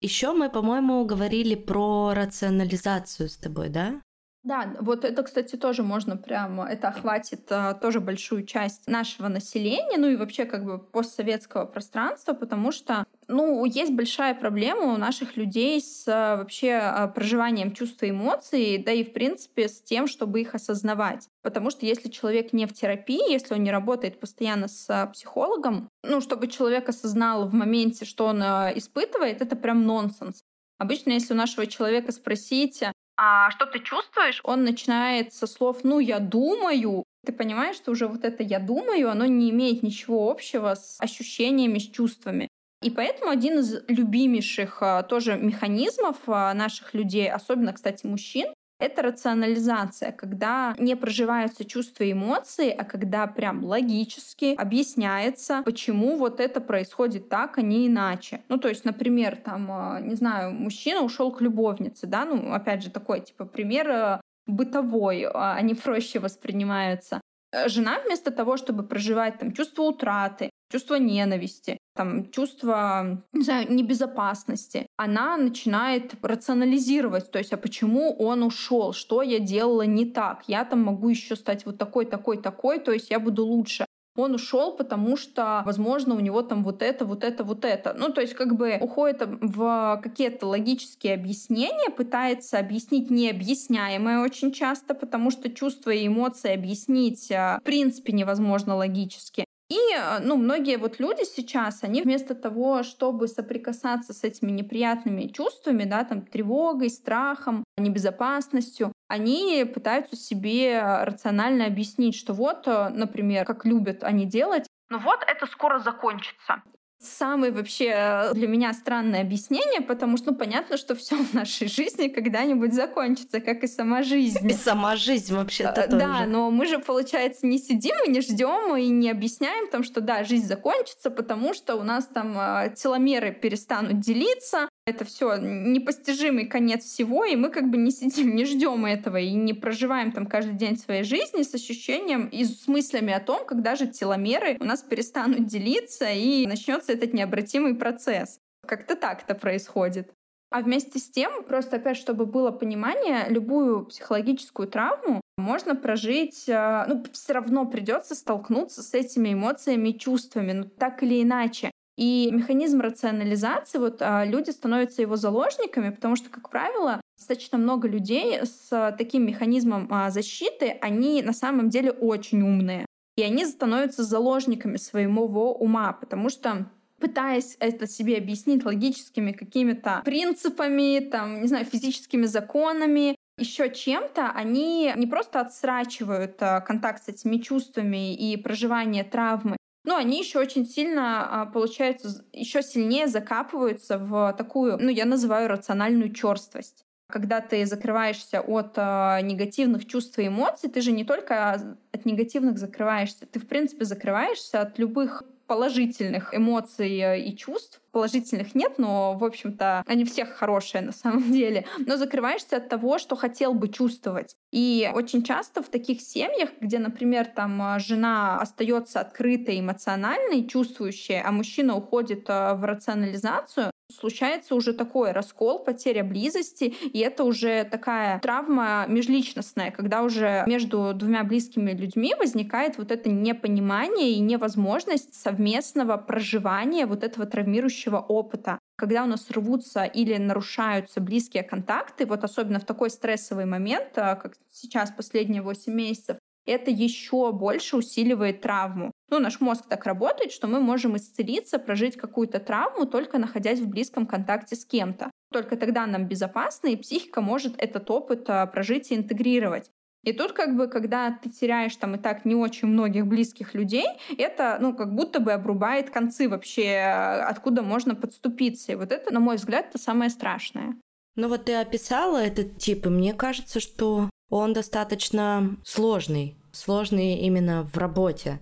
Еще мы, по-моему, говорили про рационализацию с тобой, да? Да, вот это, кстати, тоже можно прямо, это охватит а, тоже большую часть нашего населения, ну и вообще как бы постсоветского пространства, потому что, ну, есть большая проблема у наших людей с а, вообще а, проживанием чувств и эмоций, да и, в принципе, с тем, чтобы их осознавать. Потому что если человек не в терапии, если он не работает постоянно с а, психологом, ну, чтобы человек осознал в моменте, что он а, испытывает, это прям нонсенс. Обычно, если у нашего человека спросить, а что ты чувствуешь, он начинает со слов «ну, я думаю», ты понимаешь, что уже вот это «я думаю», оно не имеет ничего общего с ощущениями, с чувствами. И поэтому один из любимейших а, тоже механизмов а, наших людей, особенно, кстати, мужчин, это рационализация, когда не проживаются чувства и эмоции, а когда прям логически объясняется, почему вот это происходит так, а не иначе. Ну, то есть, например, там, а, не знаю, мужчина ушел к любовнице, да, ну, опять же, такой, типа, пример э, бытовой, а, они проще воспринимаются. Э, жена вместо того, чтобы проживать там чувство утраты, чувство ненависти, там, чувство, не знаю, небезопасности, она начинает рационализировать, то есть, а почему он ушел, что я делала не так, я там могу еще стать вот такой, такой, такой, то есть я буду лучше он ушел, потому что, возможно, у него там вот это, вот это, вот это. Ну, то есть как бы уходит в какие-то логические объяснения, пытается объяснить необъясняемое очень часто, потому что чувства и эмоции объяснить а, в принципе невозможно логически. И, э, ну, многие вот люди сейчас, они вместо того, чтобы соприкасаться с этими неприятными чувствами, да, там, тревогой, страхом, небезопасностью, они пытаются себе рационально объяснить, что вот, э, например, как любят они делать, ну вот это скоро закончится. Самое вообще для меня странное объяснение, потому что, ну, понятно, что все в нашей жизни когда-нибудь закончится, как и сама жизнь. И сама жизнь вообще-то тоже. Да, но мы же, получается, не сидим и не ждем и не объясняем там, что да, жизнь закончится, потому что у нас там а, теломеры перестанут делиться, это все непостижимый конец всего, и мы как бы не сидим, не ждем этого и не проживаем там каждый день своей жизни с ощущением и с мыслями о том, когда же теломеры у нас перестанут делиться и начнется этот необратимый процесс. Как-то так это происходит. А вместе с тем, просто опять, чтобы было понимание, любую психологическую травму можно прожить, э, ну, все равно придется столкнуться с этими эмоциями и чувствами, ну, так или иначе. И механизм рационализации, вот а, люди становятся его заложниками, потому что, как правило, достаточно много людей с таким механизмом а, защиты, они на самом деле очень умные. И они становятся заложниками своего ума, потому что пытаясь это себе объяснить логическими какими-то принципами, там, не знаю, физическими законами, еще чем-то, они не просто отсрачивают а, контакт с этими чувствами и проживание травмы, но они еще очень сильно, а, получается, еще сильнее закапываются в такую, ну, я называю рациональную черствость. Когда ты закрываешься от э, негативных чувств и эмоций, ты же не только от негативных закрываешься, ты, в принципе, закрываешься от любых положительных эмоций э, и чувств. Положительных нет, но, в общем-то, они всех хорошие на самом деле. Но закрываешься от того, что хотел бы чувствовать. И очень часто в таких семьях, где, например, там э, жена остается открытой, эмоциональной, чувствующей, а мужчина уходит э, в рационализацию, случается уже такой раскол, потеря близости, и это уже такая травма межличностная, когда уже между двумя близкими людьми возникает вот это непонимание и невозможность совместного проживания вот этого травмирующего опыта. Когда у нас рвутся или нарушаются близкие контакты, вот особенно в такой стрессовый момент, а, как сейчас последние 8 месяцев, это еще больше усиливает травму. Ну, наш мозг так работает, что мы можем исцелиться, прожить какую-то травму, только находясь в близком контакте с кем-то. Только тогда нам безопасно, и психика может этот опыт а, прожить и интегрировать. И тут как бы, когда ты теряешь там и так не очень многих близких людей, это, ну, как будто бы обрубает концы вообще, а, откуда можно подступиться. И вот это, на мой взгляд, это самое страшное. Ну вот ты описала этот тип, и мне кажется, что он достаточно сложный сложные именно в работе.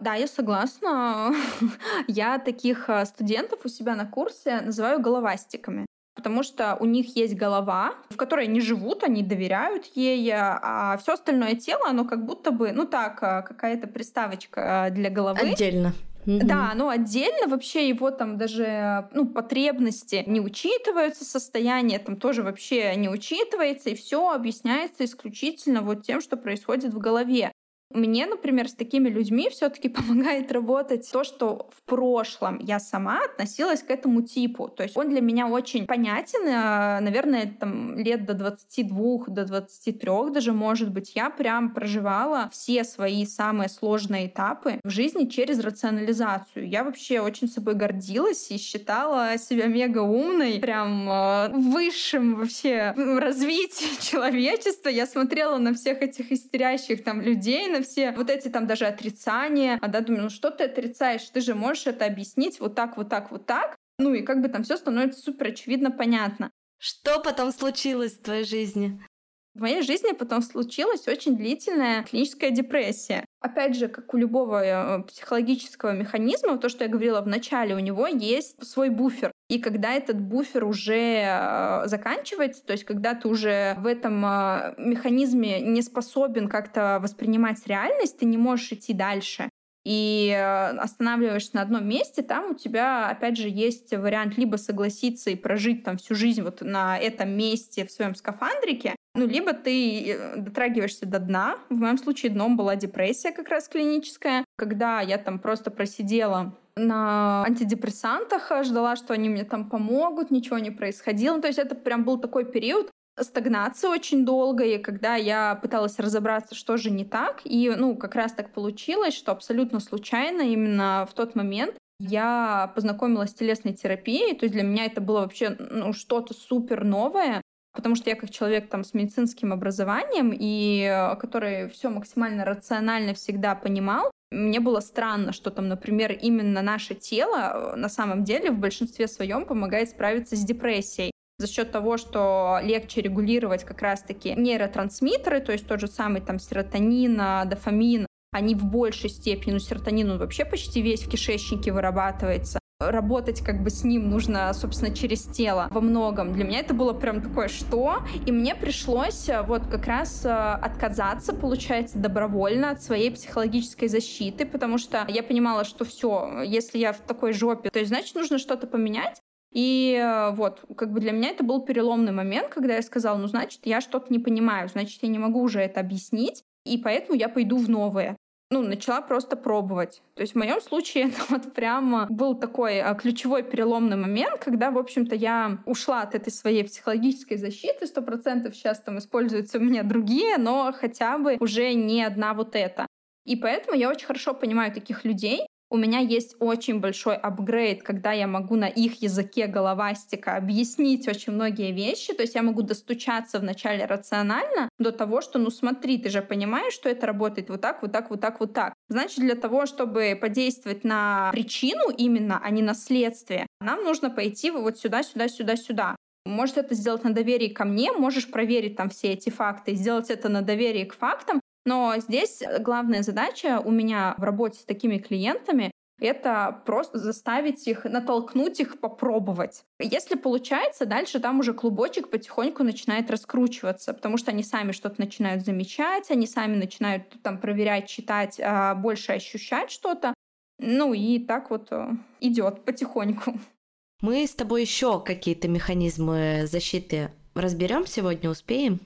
Да, я согласна. Я таких э, студентов у себя на курсе называю головастиками потому что у них есть голова, в которой они живут, они доверяют ей, а все остальное тело, оно как будто бы, ну так, э, какая-то приставочка э, для головы. Отдельно. Да, но отдельно вообще его там даже ну, потребности не учитываются, состояние там тоже вообще не учитывается, и все объясняется исключительно вот тем, что происходит в голове. Мне, например, с такими людьми все-таки помогает работать то, что в прошлом я сама относилась к этому типу. То есть он для меня очень понятен, э, наверное, там лет до 22, до 23 даже, может быть, я прям проживала все свои самые сложные этапы в жизни через рационализацию. Я вообще очень собой гордилась и считала себя мега умной, прям э, высшим вообще развитии человечества. Я смотрела на всех этих истерящих там людей, на все вот эти там даже отрицания, а да, думаю, ну что ты отрицаешь, ты же можешь это объяснить вот так, вот так, вот так, ну и как бы там все становится супер очевидно понятно. Что потом случилось в твоей жизни? В моей жизни потом случилась очень длительная клиническая депрессия. Опять же, как у любого э, психологического механизма, то, что я говорила в начале, у него есть свой буфер. И когда этот буфер уже э, заканчивается, то есть когда ты уже в этом э, механизме не способен как-то воспринимать реальность, ты не можешь идти дальше и останавливаешься на одном месте, там у тебя, опять же, есть вариант либо согласиться и прожить там всю жизнь вот на этом месте в своем скафандрике, ну, либо ты э, дотрагиваешься до дна. В моем случае дном была депрессия как раз клиническая, когда я там просто просидела на антидепрессантах, ждала, что они мне там помогут, ничего не происходило. Ну, то есть это прям был такой период, стагнация очень долгая, когда я пыталась разобраться, что же не так. И, ну, как раз так получилось, что абсолютно случайно именно в тот момент я познакомилась с телесной терапией, то есть для меня это было вообще ну, что-то супер новое. потому что я как человек там с медицинским образованием и э, который все максимально рационально всегда понимал, мне было странно, что там, например, именно наше тело э, на самом деле в большинстве своем помогает справиться с депрессией за счет того, что легче регулировать как раз-таки нейротрансмиттеры, то есть тот же самый там серотонин, дофамин, они в большей степени, ну, серотонин он вообще почти весь в кишечнике вырабатывается, работать как бы с ним нужно, собственно, через тело во многом. Для меня это было прям такое, что? И мне пришлось э, вот как раз э, отказаться, получается, добровольно от своей психологической защиты, потому что я понимала, что все, если я в такой жопе, то есть, значит, нужно что-то поменять. И э, вот, как бы для меня это был переломный момент, когда я сказала, ну, значит, я что-то не понимаю, значит, я не могу уже это объяснить, и поэтому я пойду в новое ну, начала просто пробовать. То есть в моем случае это вот прямо был такой а, ключевой переломный момент, когда, в общем-то, я ушла от этой своей психологической защиты, сто процентов сейчас там используются у меня другие, но хотя бы уже не одна вот эта. И поэтому я очень хорошо понимаю таких людей, у меня есть очень большой апгрейд, когда я могу на их языке головастика объяснить очень многие вещи. То есть я могу достучаться вначале рационально до того, что, ну смотри, ты же понимаешь, что это работает вот так, вот так, вот так, вот так. Значит, для того, чтобы подействовать на причину именно, а не на следствие, нам нужно пойти вот сюда, сюда, сюда, сюда. Может это сделать на доверии ко мне, можешь проверить там все эти факты, сделать это на доверии к фактам, но здесь главная задача у меня в работе с такими клиентами это просто заставить их, натолкнуть их попробовать. Если получается, дальше там уже клубочек потихоньку начинает раскручиваться, потому что они сами что-то начинают замечать, они сами начинают там проверять, читать, а, больше ощущать что-то. Ну и так вот э, идет потихоньку. Мы с тобой еще какие-то механизмы защиты разберем сегодня, успеем?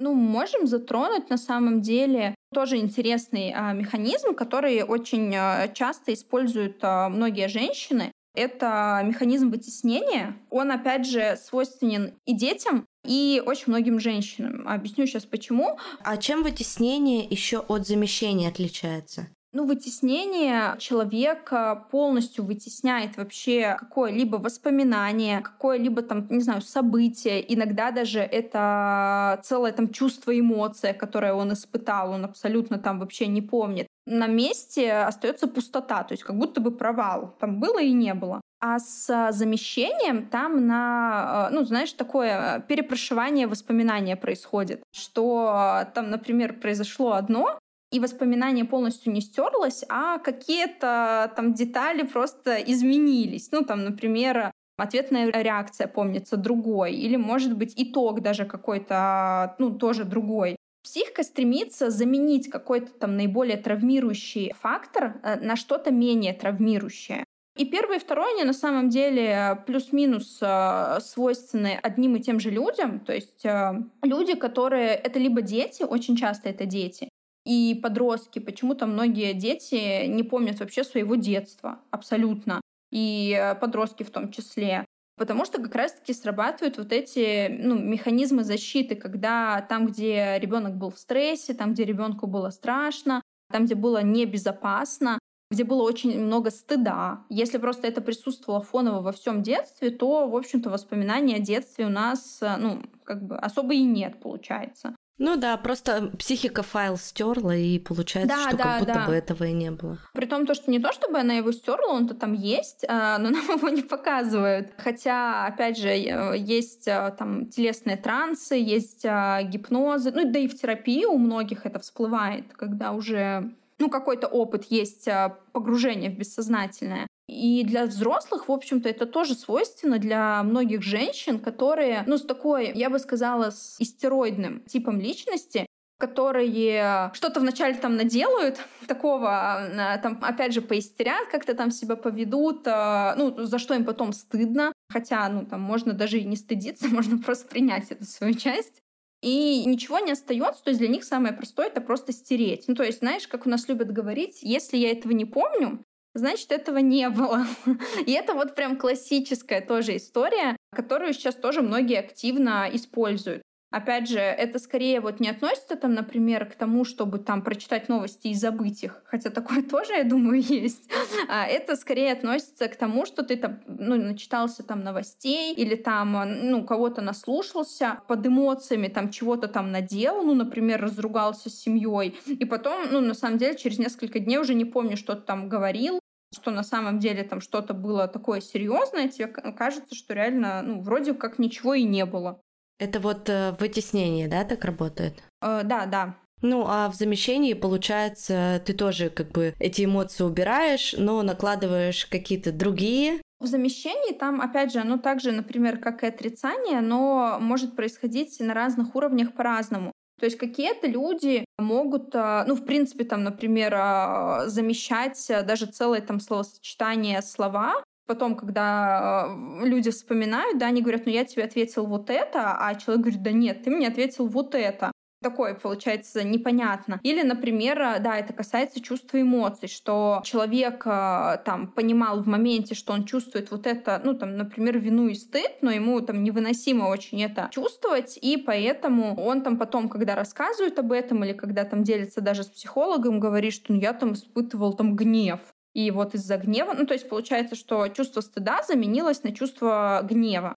Ну, можем затронуть на самом деле тоже интересный а, механизм, который очень а, часто используют а, многие женщины. Это механизм вытеснения. Он, опять же, свойственен и детям, и очень многим женщинам. Объясню сейчас почему. А чем вытеснение еще от замещения отличается? Ну, вытеснение человека полностью вытесняет вообще какое-либо воспоминание, какое-либо там, не знаю, событие. Иногда даже это целое там чувство, эмоция, которое он испытал, он абсолютно там вообще не помнит. На месте остается пустота, то есть как будто бы провал. Там было и не было. А с замещением там на, ну, знаешь, такое перепрошивание воспоминания происходит, что там, например, произошло одно, и воспоминание полностью не стерлось, а какие-то там детали просто изменились. Ну, там, например, ответная реакция помнится другой, или, может быть, итог даже какой-то, ну, тоже другой. Психика стремится заменить какой-то там наиболее травмирующий фактор э, на что-то менее травмирующее. И первое и второе, они на самом деле плюс-минус э, свойственны одним и тем же людям. То есть э, люди, которые... Это либо дети, очень часто это дети, и подростки. Почему-то многие дети не помнят вообще своего детства абсолютно. И э, подростки в том числе. Потому что как раз-таки срабатывают вот эти ну, механизмы защиты, когда там, где ребенок был в стрессе, там, где ребенку было страшно, там, где было небезопасно, где было очень много стыда. Если просто это присутствовало фоново во всем детстве, то, в общем-то, воспоминания о детстве у нас, э, ну, как бы особо и нет, получается. Ну да, просто психика файл стерла, и получается, да, что да, как будто да. бы этого и не было. При том, то, что не то, чтобы она его стерла, он-то там есть, а, но нам его не показывают. Хотя, опять же, есть а, там телесные трансы, есть а, гипнозы, ну да и в терапии у многих это всплывает, когда уже ну, какой-то опыт есть погружение в бессознательное. И для взрослых, в общем-то, это тоже свойственно для многих женщин, которые, ну, с такой, я бы сказала, с истероидным типом личности, которые что-то вначале там наделают, такого, а, там, опять же, поистерят, как-то там себя поведут, а, ну, за что им потом стыдно, хотя, ну, там, можно даже и не стыдиться, можно просто принять эту свою часть. И ничего не остается, то есть для них самое простое это просто стереть. Ну, то есть, знаешь, как у нас любят говорить, если я этого не помню, значит, этого не было. И это вот прям классическая тоже история, которую сейчас тоже многие активно используют. Опять же, это скорее вот не относится там, например, к тому, чтобы там прочитать новости и забыть их, хотя такое тоже, я думаю, есть. А это скорее относится к тому, что ты там, ну, начитался там новостей или там, ну, кого-то наслушался под эмоциями, там чего-то там наделал, ну, например, разругался с семьей, и потом, ну, на самом деле, через несколько дней уже не помню, что ты там говорил, что на самом деле там что-то было такое серьезное, тебе кажется, что реально, ну, вроде как ничего и не было. Это вот э, вытеснение, да, так работает? Э, да, да. Ну, а в замещении, получается, ты тоже как бы эти эмоции убираешь, но накладываешь какие-то другие. В замещении там, опять же, оно также, например, как и отрицание, но может происходить на разных уровнях по-разному. То есть какие-то люди могут, э, ну, в принципе, там, например, э, замещать даже целое там словосочетание слова потом, когда люди вспоминают, да, они говорят, ну я тебе ответил вот это, а человек говорит, да нет, ты мне ответил вот это. Такое получается непонятно. Или, например, э, да, это касается чувства эмоций, что человек э, там понимал в моменте, что он чувствует вот это, ну там, например, вину и стыд, но ему там невыносимо очень это чувствовать, и поэтому он там потом, когда рассказывает об этом или когда там делится даже с психологом, говорит, что ну, я там испытывал там гнев. И вот из-за гнева, ну то есть получается, что чувство стыда заменилось на чувство гнева.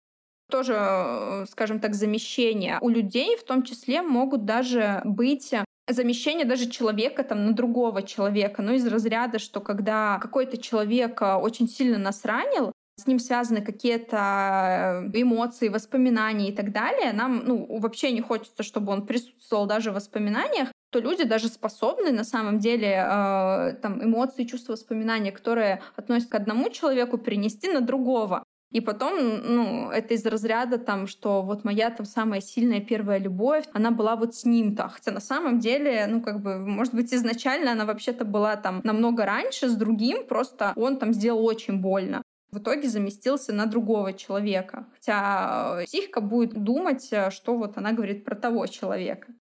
Тоже, э, скажем так, замещение. У людей в том числе могут даже быть замещение даже человека там на другого человека, ну из разряда, что когда какой-то человек э, очень сильно нас ранил, с ним связаны какие-то э, эмоции, воспоминания и так далее, нам ну, вообще не хочется, чтобы он присутствовал даже в воспоминаниях, то люди даже способны на самом деле э, там, эмоции, чувства, воспоминания, которые относятся к одному человеку, перенести на другого. И потом, ну, это из разряда там, что вот моя там самая сильная первая любовь, она была вот с ним-то. Хотя на самом деле, ну, как бы, может быть, изначально она вообще-то была там намного раньше с другим, просто он там сделал очень больно в итоге заместился на другого человека. Хотя э, психика будет думать, э, что вот она говорит про того человека.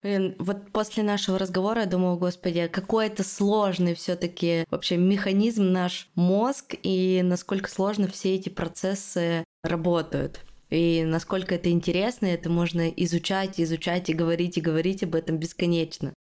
Блин, вот после нашего разговора я думаю, господи, какой это сложный все таки вообще механизм наш мозг и насколько сложно все эти процессы работают. И насколько это интересно, это можно изучать, изучать и говорить, и говорить об этом бесконечно.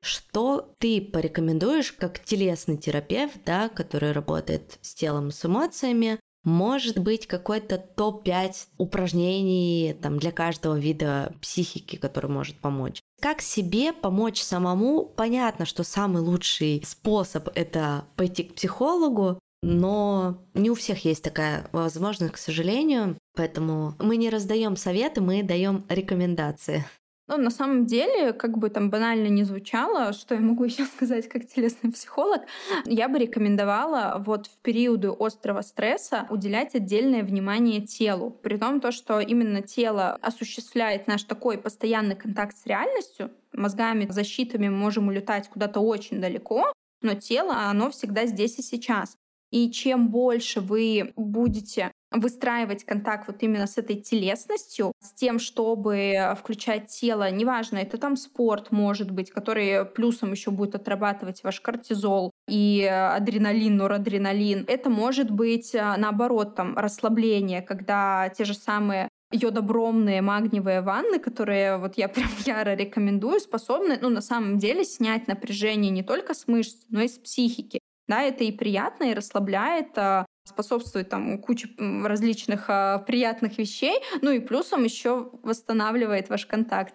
Что ты порекомендуешь как телесный терапевт, да, который работает с телом, с эмоциями, может быть, какой-то топ-5 упражнений там, для каждого вида психики, который может помочь. Как себе помочь самому? Понятно, что самый лучший способ — это пойти к психологу, но не у всех есть такая возможность, к сожалению. Поэтому мы не раздаем советы, мы даем рекомендации. Ну, на самом деле, как бы там банально не звучало, что я могу еще сказать как телесный психолог, я бы рекомендовала вот в периоды острого стресса уделять отдельное внимание телу. При том, то, что именно тело осуществляет наш такой постоянный контакт с реальностью, мозгами, защитами мы можем улетать куда-то очень далеко, но тело, оно всегда здесь и сейчас. И чем больше вы будете выстраивать контакт вот именно с этой телесностью, с тем, чтобы включать тело, неважно, это там спорт может быть, который плюсом еще будет отрабатывать ваш кортизол и адреналин, норадреналин. Это может быть, а, наоборот, там расслабление, когда те же самые йодобромные магниевые ванны, которые вот я прям яро рекомендую, способны, ну, на самом деле снять напряжение не только с мышц, но и с психики. Да, это и приятно, и расслабляет, а, способствует там куче различных а, приятных вещей, ну и плюсом еще восстанавливает ваш контакт.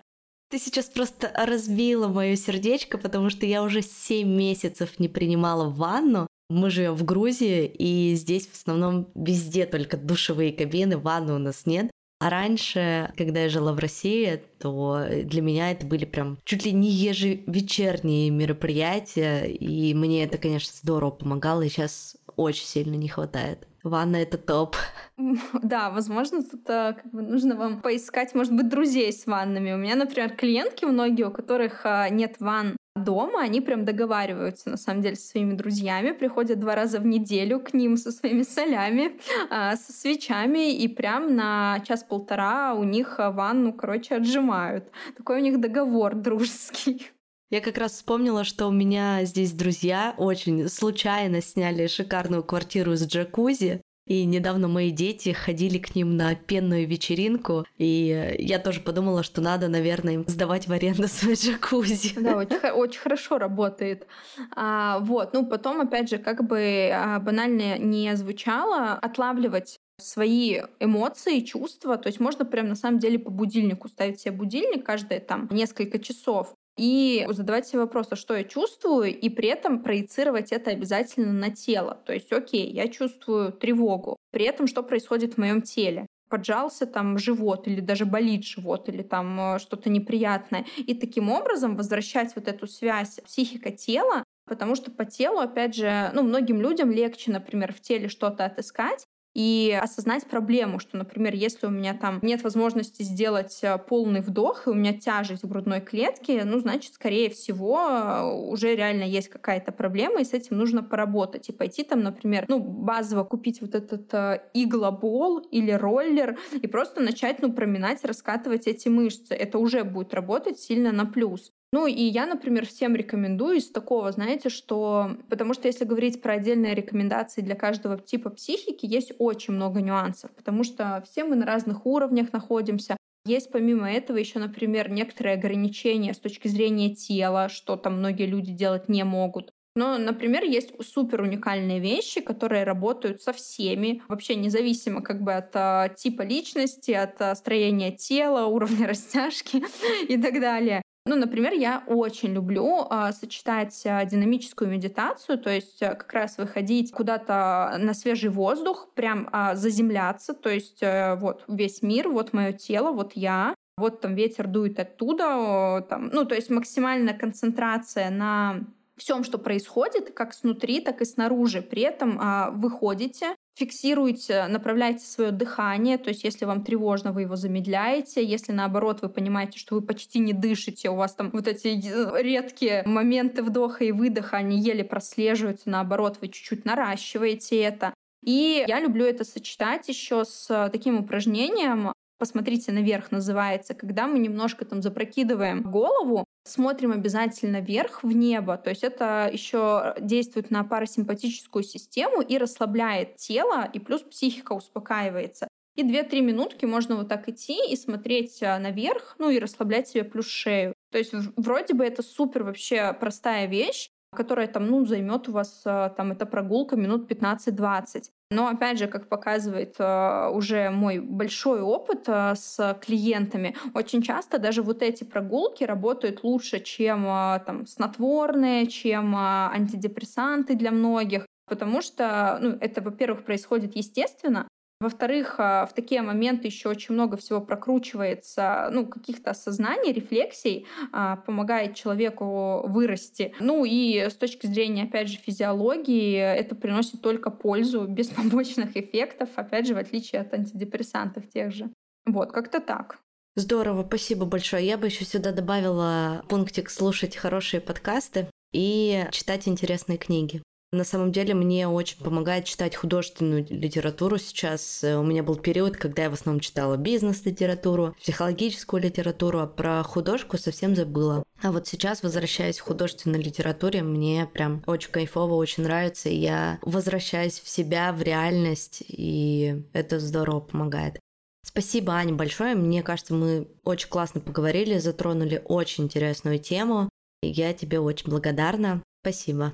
Ты сейчас просто разбила мое сердечко, потому что я уже 7 месяцев не принимала ванну. Мы живем в Грузии, и здесь в основном везде только душевые кабины, ванны у нас нет. А раньше, когда я жила в России, то для меня это были прям чуть ли не ежевечерние мероприятия, и мне это, конечно, здорово помогало, и сейчас очень сильно не хватает. Ванна — это топ. Да, возможно, тут а, как бы нужно вам поискать, может быть, друзей с ваннами. У меня, например, клиентки многие, у которых а, нет ванн дома, они прям договариваются, на самом деле, со своими друзьями, приходят два раза в неделю к ним со своими солями, а, со свечами, и прям на час-полтора у них ванну, короче, отжимают. Такой у них договор дружеский. Я как раз вспомнила, что у меня здесь друзья очень случайно сняли шикарную квартиру с джакузи. И недавно мои дети ходили к ним на пенную вечеринку, и я тоже подумала, что надо, наверное, им сдавать в аренду свой джакузи. Да, очень, очень хорошо работает. А, вот, ну потом, опять же, как бы а, банально не звучало, отлавливать свои эмоции, чувства. То есть можно прям на самом деле по будильнику ставить себе будильник каждые там несколько часов и задавать себе вопрос, а что я чувствую, и при этом проецировать это обязательно на тело. То есть, окей, я чувствую тревогу, при этом что происходит в моем теле? поджался там живот или даже болит живот или там э, что-то неприятное. И таким образом возвращать вот эту связь психика-тела, потому что по телу, опять же, ну, многим людям легче, например, в теле что-то отыскать, и осознать проблему, что, например, если у меня там нет возможности сделать э, полный вдох, и у меня тяжесть в грудной клетке, ну, значит, скорее всего, э, уже реально есть какая-то проблема, и с этим нужно поработать. И пойти там, например, ну, базово купить вот этот э, иглобол или роллер, и просто начать, ну, проминать, раскатывать эти мышцы. Это уже будет работать сильно на плюс. Ну и я, например, всем рекомендую из такого, знаете, что... Потому что если говорить про отдельные рекомендации для каждого типа психики, есть очень много нюансов, потому что все мы на разных уровнях находимся. Есть помимо этого еще, например, некоторые ограничения с точки зрения тела, что там многие люди делать не могут. Но, например, есть супер уникальные вещи, которые работают со всеми, вообще независимо как бы от а, типа личности, от а, строения тела, уровня растяжки и так далее. Ну, например, я очень люблю э, сочетать э, динамическую медитацию, то есть э, как раз выходить куда-то на свежий воздух, прям э, заземляться, то есть э, вот весь мир, вот мое тело, вот я, вот там ветер дует оттуда, там, ну, то есть максимальная концентрация на всем, что происходит, как снутри, так и снаружи. При этом а, выходите, фиксируете, направляете свое дыхание, то есть если вам тревожно, вы его замедляете, если наоборот вы понимаете, что вы почти не дышите, у вас там вот эти э, редкие моменты вдоха и выдоха, они еле прослеживаются, наоборот, вы чуть-чуть наращиваете это. И я люблю это сочетать еще с таким упражнением, посмотрите наверх называется, когда мы немножко там запрокидываем голову, смотрим обязательно вверх в небо. То есть это еще действует на парасимпатическую систему и расслабляет тело, и плюс психика успокаивается. И 2-3 минутки можно вот так идти и смотреть а, наверх, ну и расслаблять себе плюс шею. То есть вроде бы это супер вообще простая вещь, которая там, ну, займет у вас а, там эта прогулка минут 15-20. Но опять же, как показывает а, уже мой большой опыт а, с клиентами, очень часто даже вот эти прогулки работают лучше, чем там снотворные, чем антидепрессанты для многих, потому что ну, это, во-первых, происходит естественно, во-вторых, а, в такие моменты еще очень много всего прокручивается, ну, каких-то осознаний, рефлексий, а, помогает человеку вырасти. Ну и с точки зрения, опять же, физиологии, это приносит только пользу, без побочных эффектов, опять же, в отличие от антидепрессантов тех же. Вот, как-то так. Здорово, спасибо большое. Я бы еще сюда добавила пунктик слушать хорошие подкасты и читать интересные книги. На самом деле мне очень помогает читать художественную литературу сейчас. Э, у меня был период, когда я в основном читала бизнес-литературу, психологическую литературу, а про художку совсем забыла. А вот сейчас, возвращаясь к художественной литературе, мне прям очень кайфово, очень нравится, и я возвращаюсь в себя, в реальность, и это здорово помогает. Спасибо, Аня, большое. Мне кажется, мы очень классно поговорили, затронули очень интересную тему. Я тебе очень благодарна. Спасибо.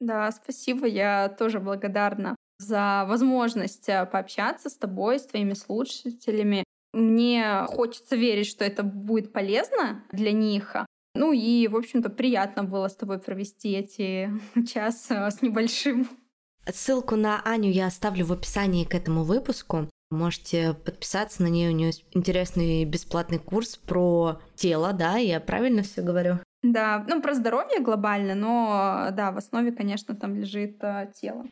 Да, спасибо. Я тоже благодарна за возможность э, пообщаться с тобой, с твоими слушателями. Мне хочется верить, что это будет полезно для них. Ну и, в общем-то, приятно было с тобой провести эти час э, с небольшим. Ссылку на Аню я оставлю в описании к этому выпуску. Можете подписаться на нее. У нее интересный бесплатный курс про тело, да, я правильно все говорю? Да, ну про здоровье глобально, но да, в основе, конечно, там лежит э, тело.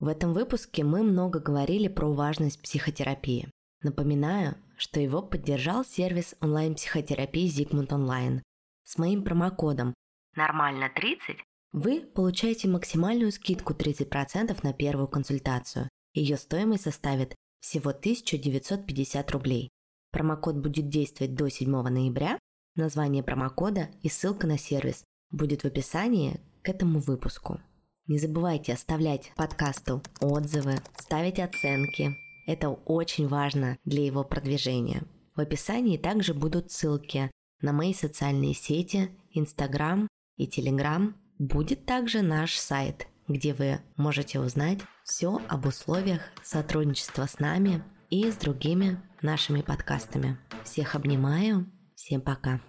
В этом выпуске мы много говорили про важность психотерапии. Напоминаю, что его поддержал сервис онлайн-психотерапии Zigmund Online. С моим промокодом «Нормально 30» вы получаете максимальную скидку 30% на первую консультацию. Ее стоимость составит всего 1950 рублей. Промокод будет действовать до 7 ноября. Название промокода и ссылка на сервис будет в описании к этому выпуску. Не забывайте оставлять подкасту отзывы, ставить оценки. Это очень важно для его продвижения. В описании также будут ссылки на мои социальные сети, Инстаграм и Телеграм. Будет также наш сайт, где вы можете узнать все об условиях сотрудничества с нами и с другими нашими подкастами. Всех обнимаю. Всем пока.